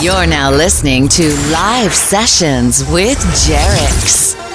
You're now listening to Live Sessions with Jerix.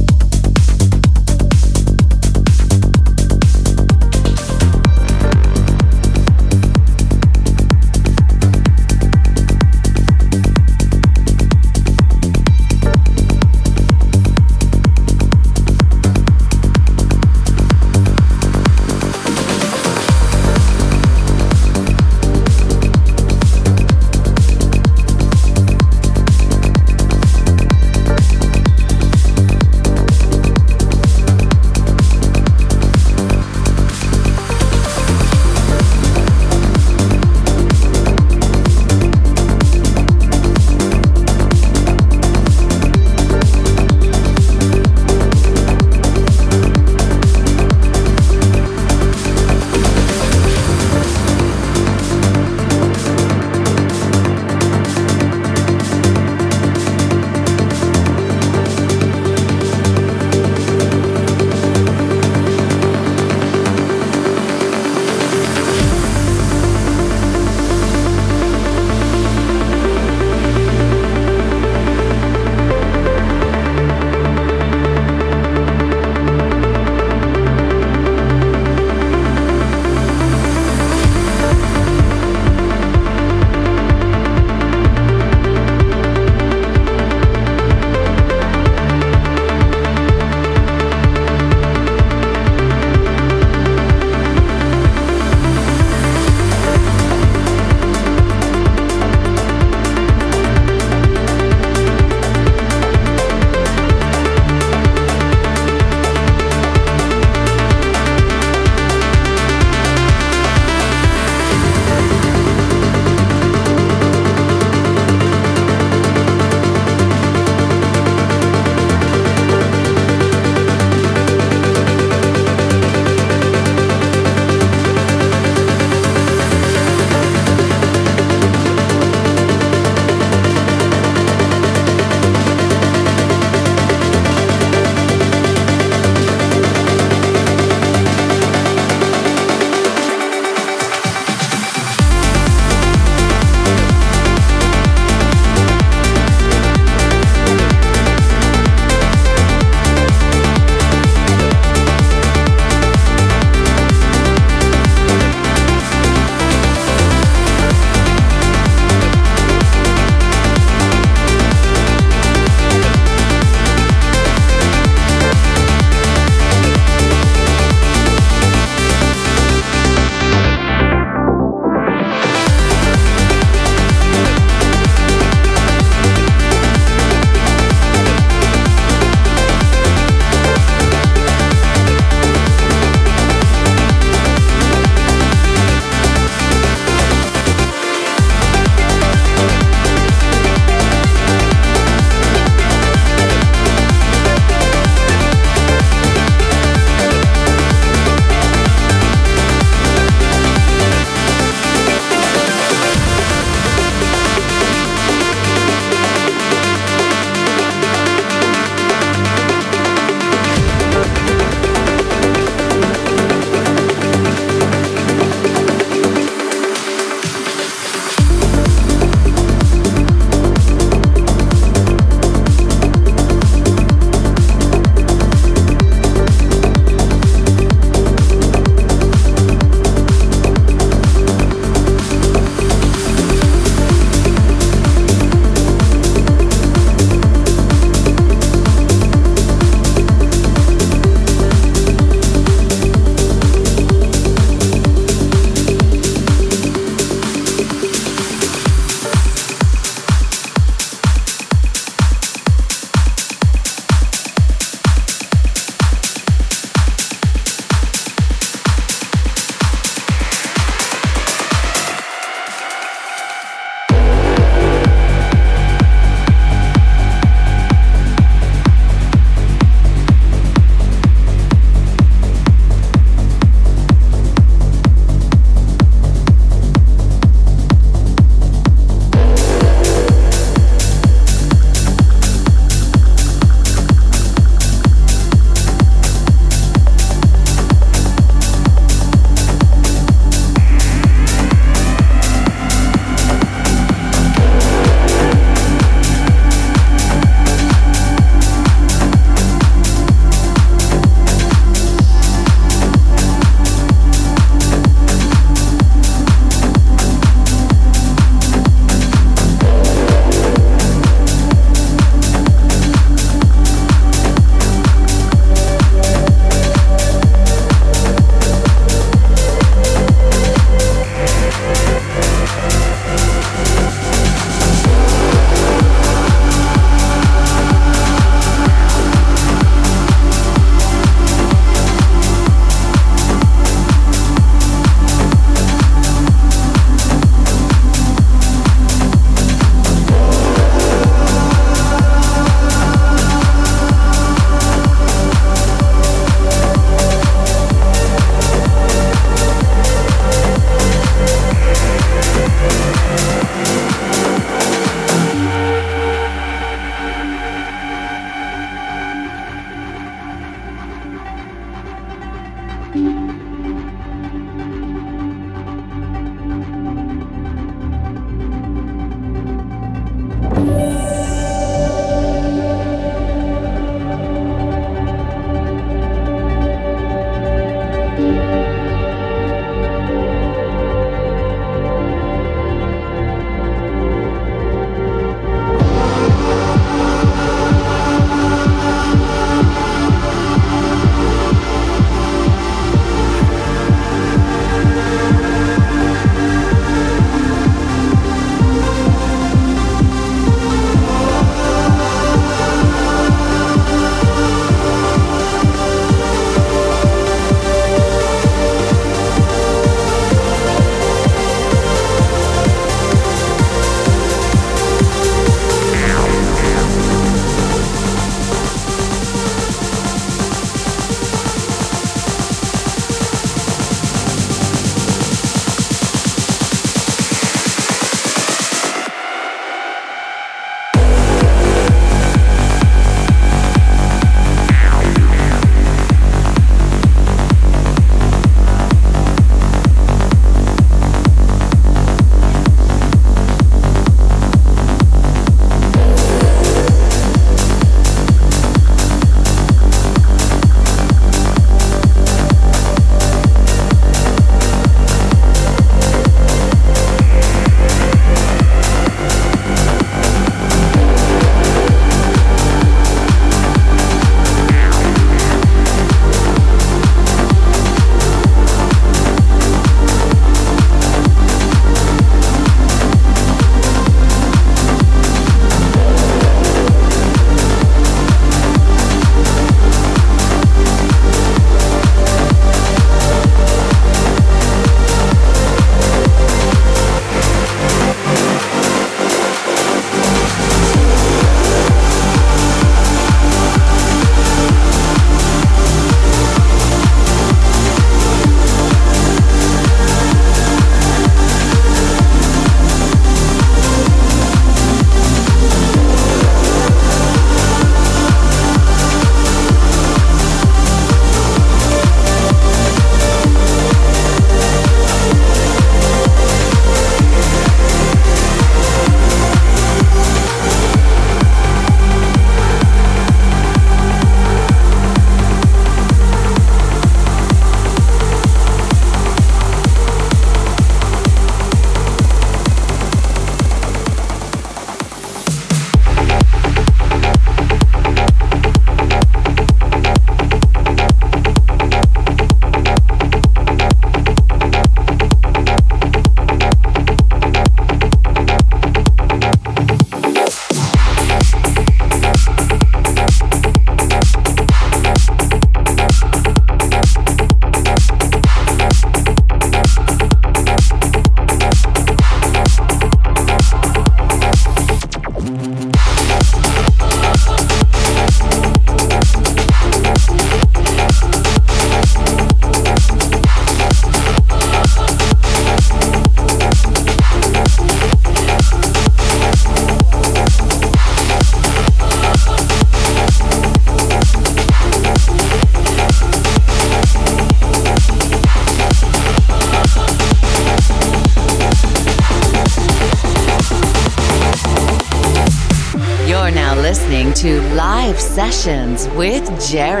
With Jerix.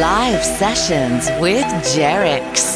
Live Sessions with Jerix.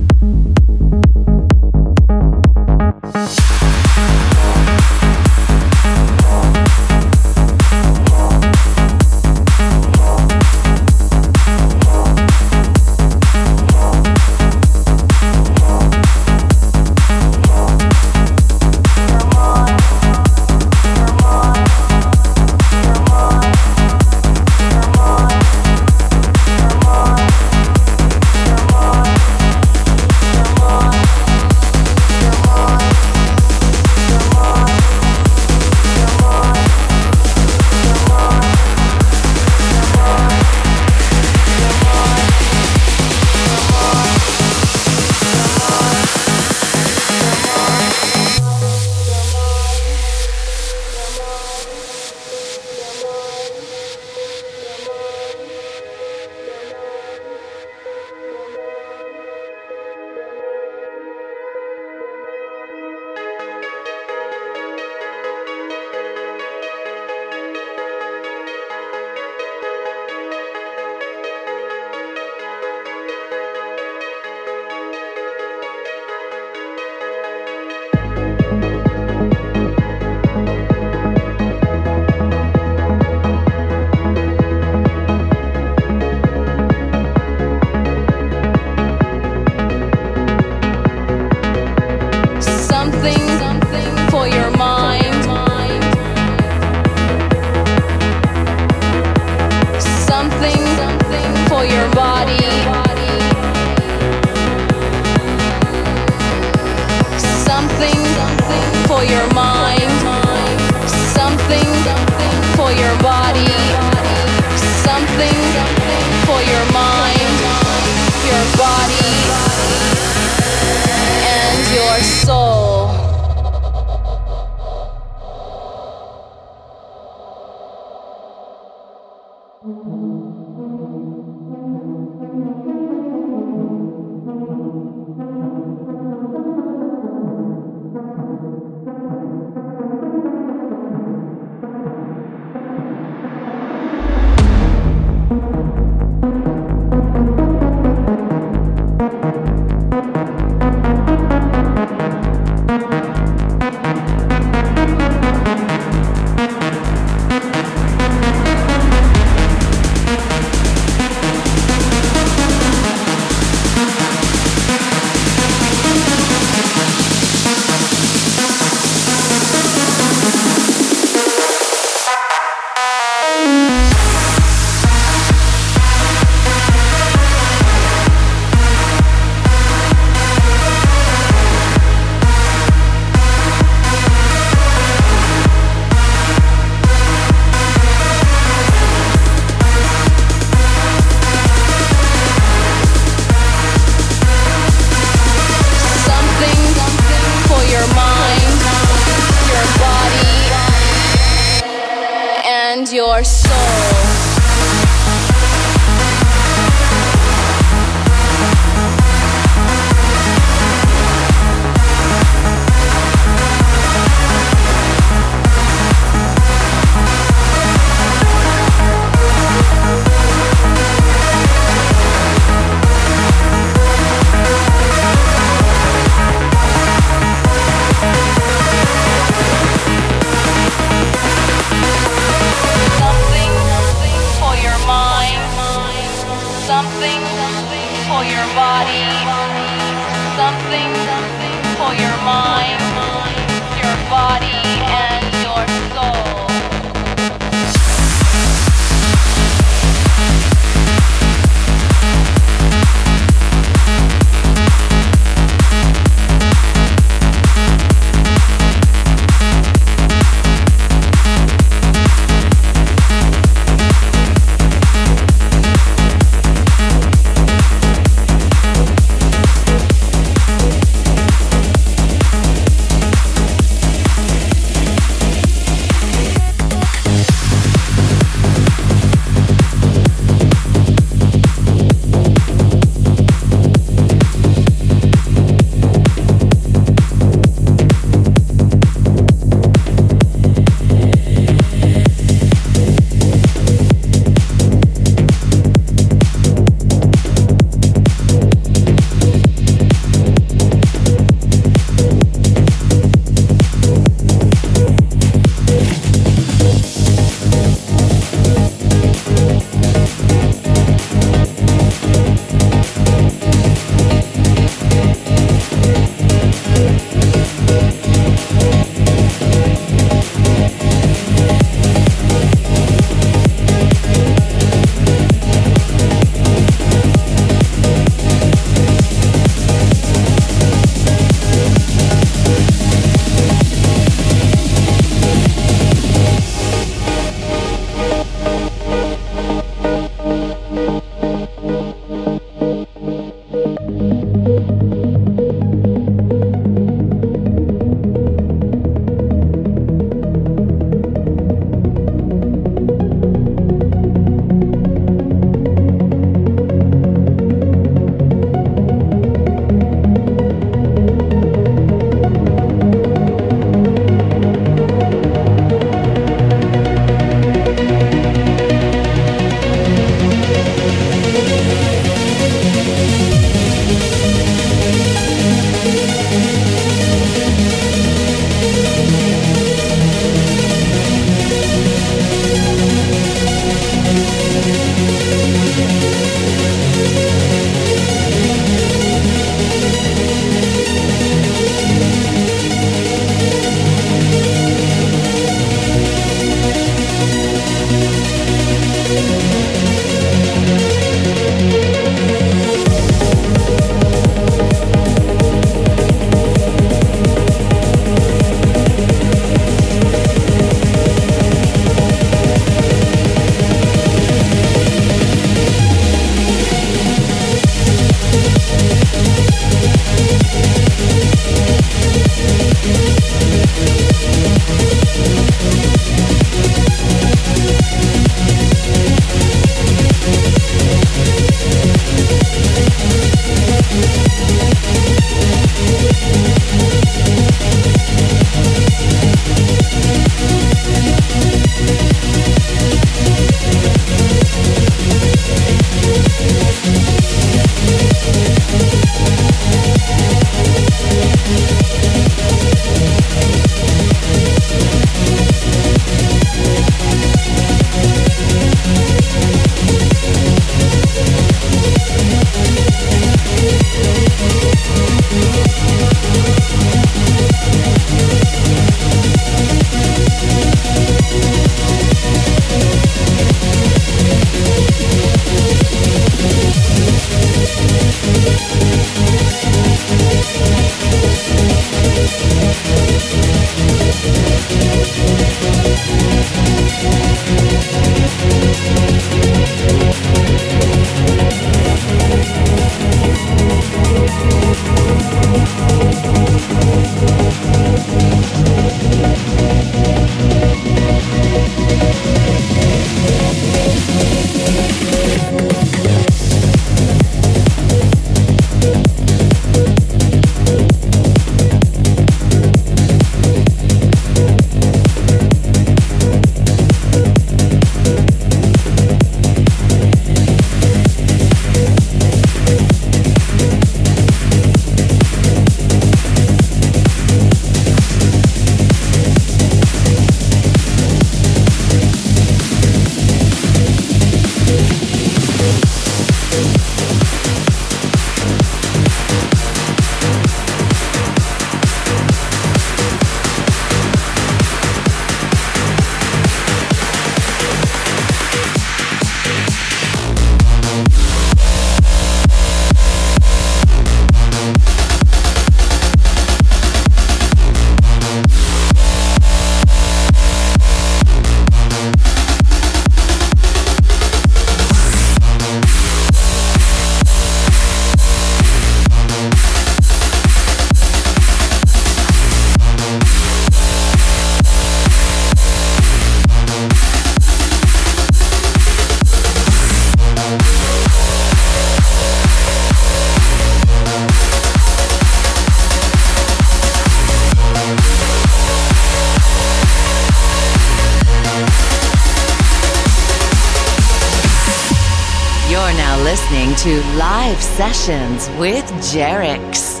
Live Sessions with Jerix.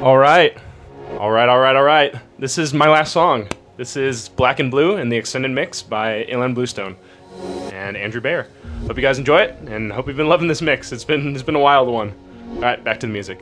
All right. All right, all right, all right. This is my last song. This is Black and Blue in the extended mix by Ilan Bluestone and Andrew Bayer. Hope you guys enjoy it and hope you've been loving this mix. It's been it's been a wild one. All right, back to the music.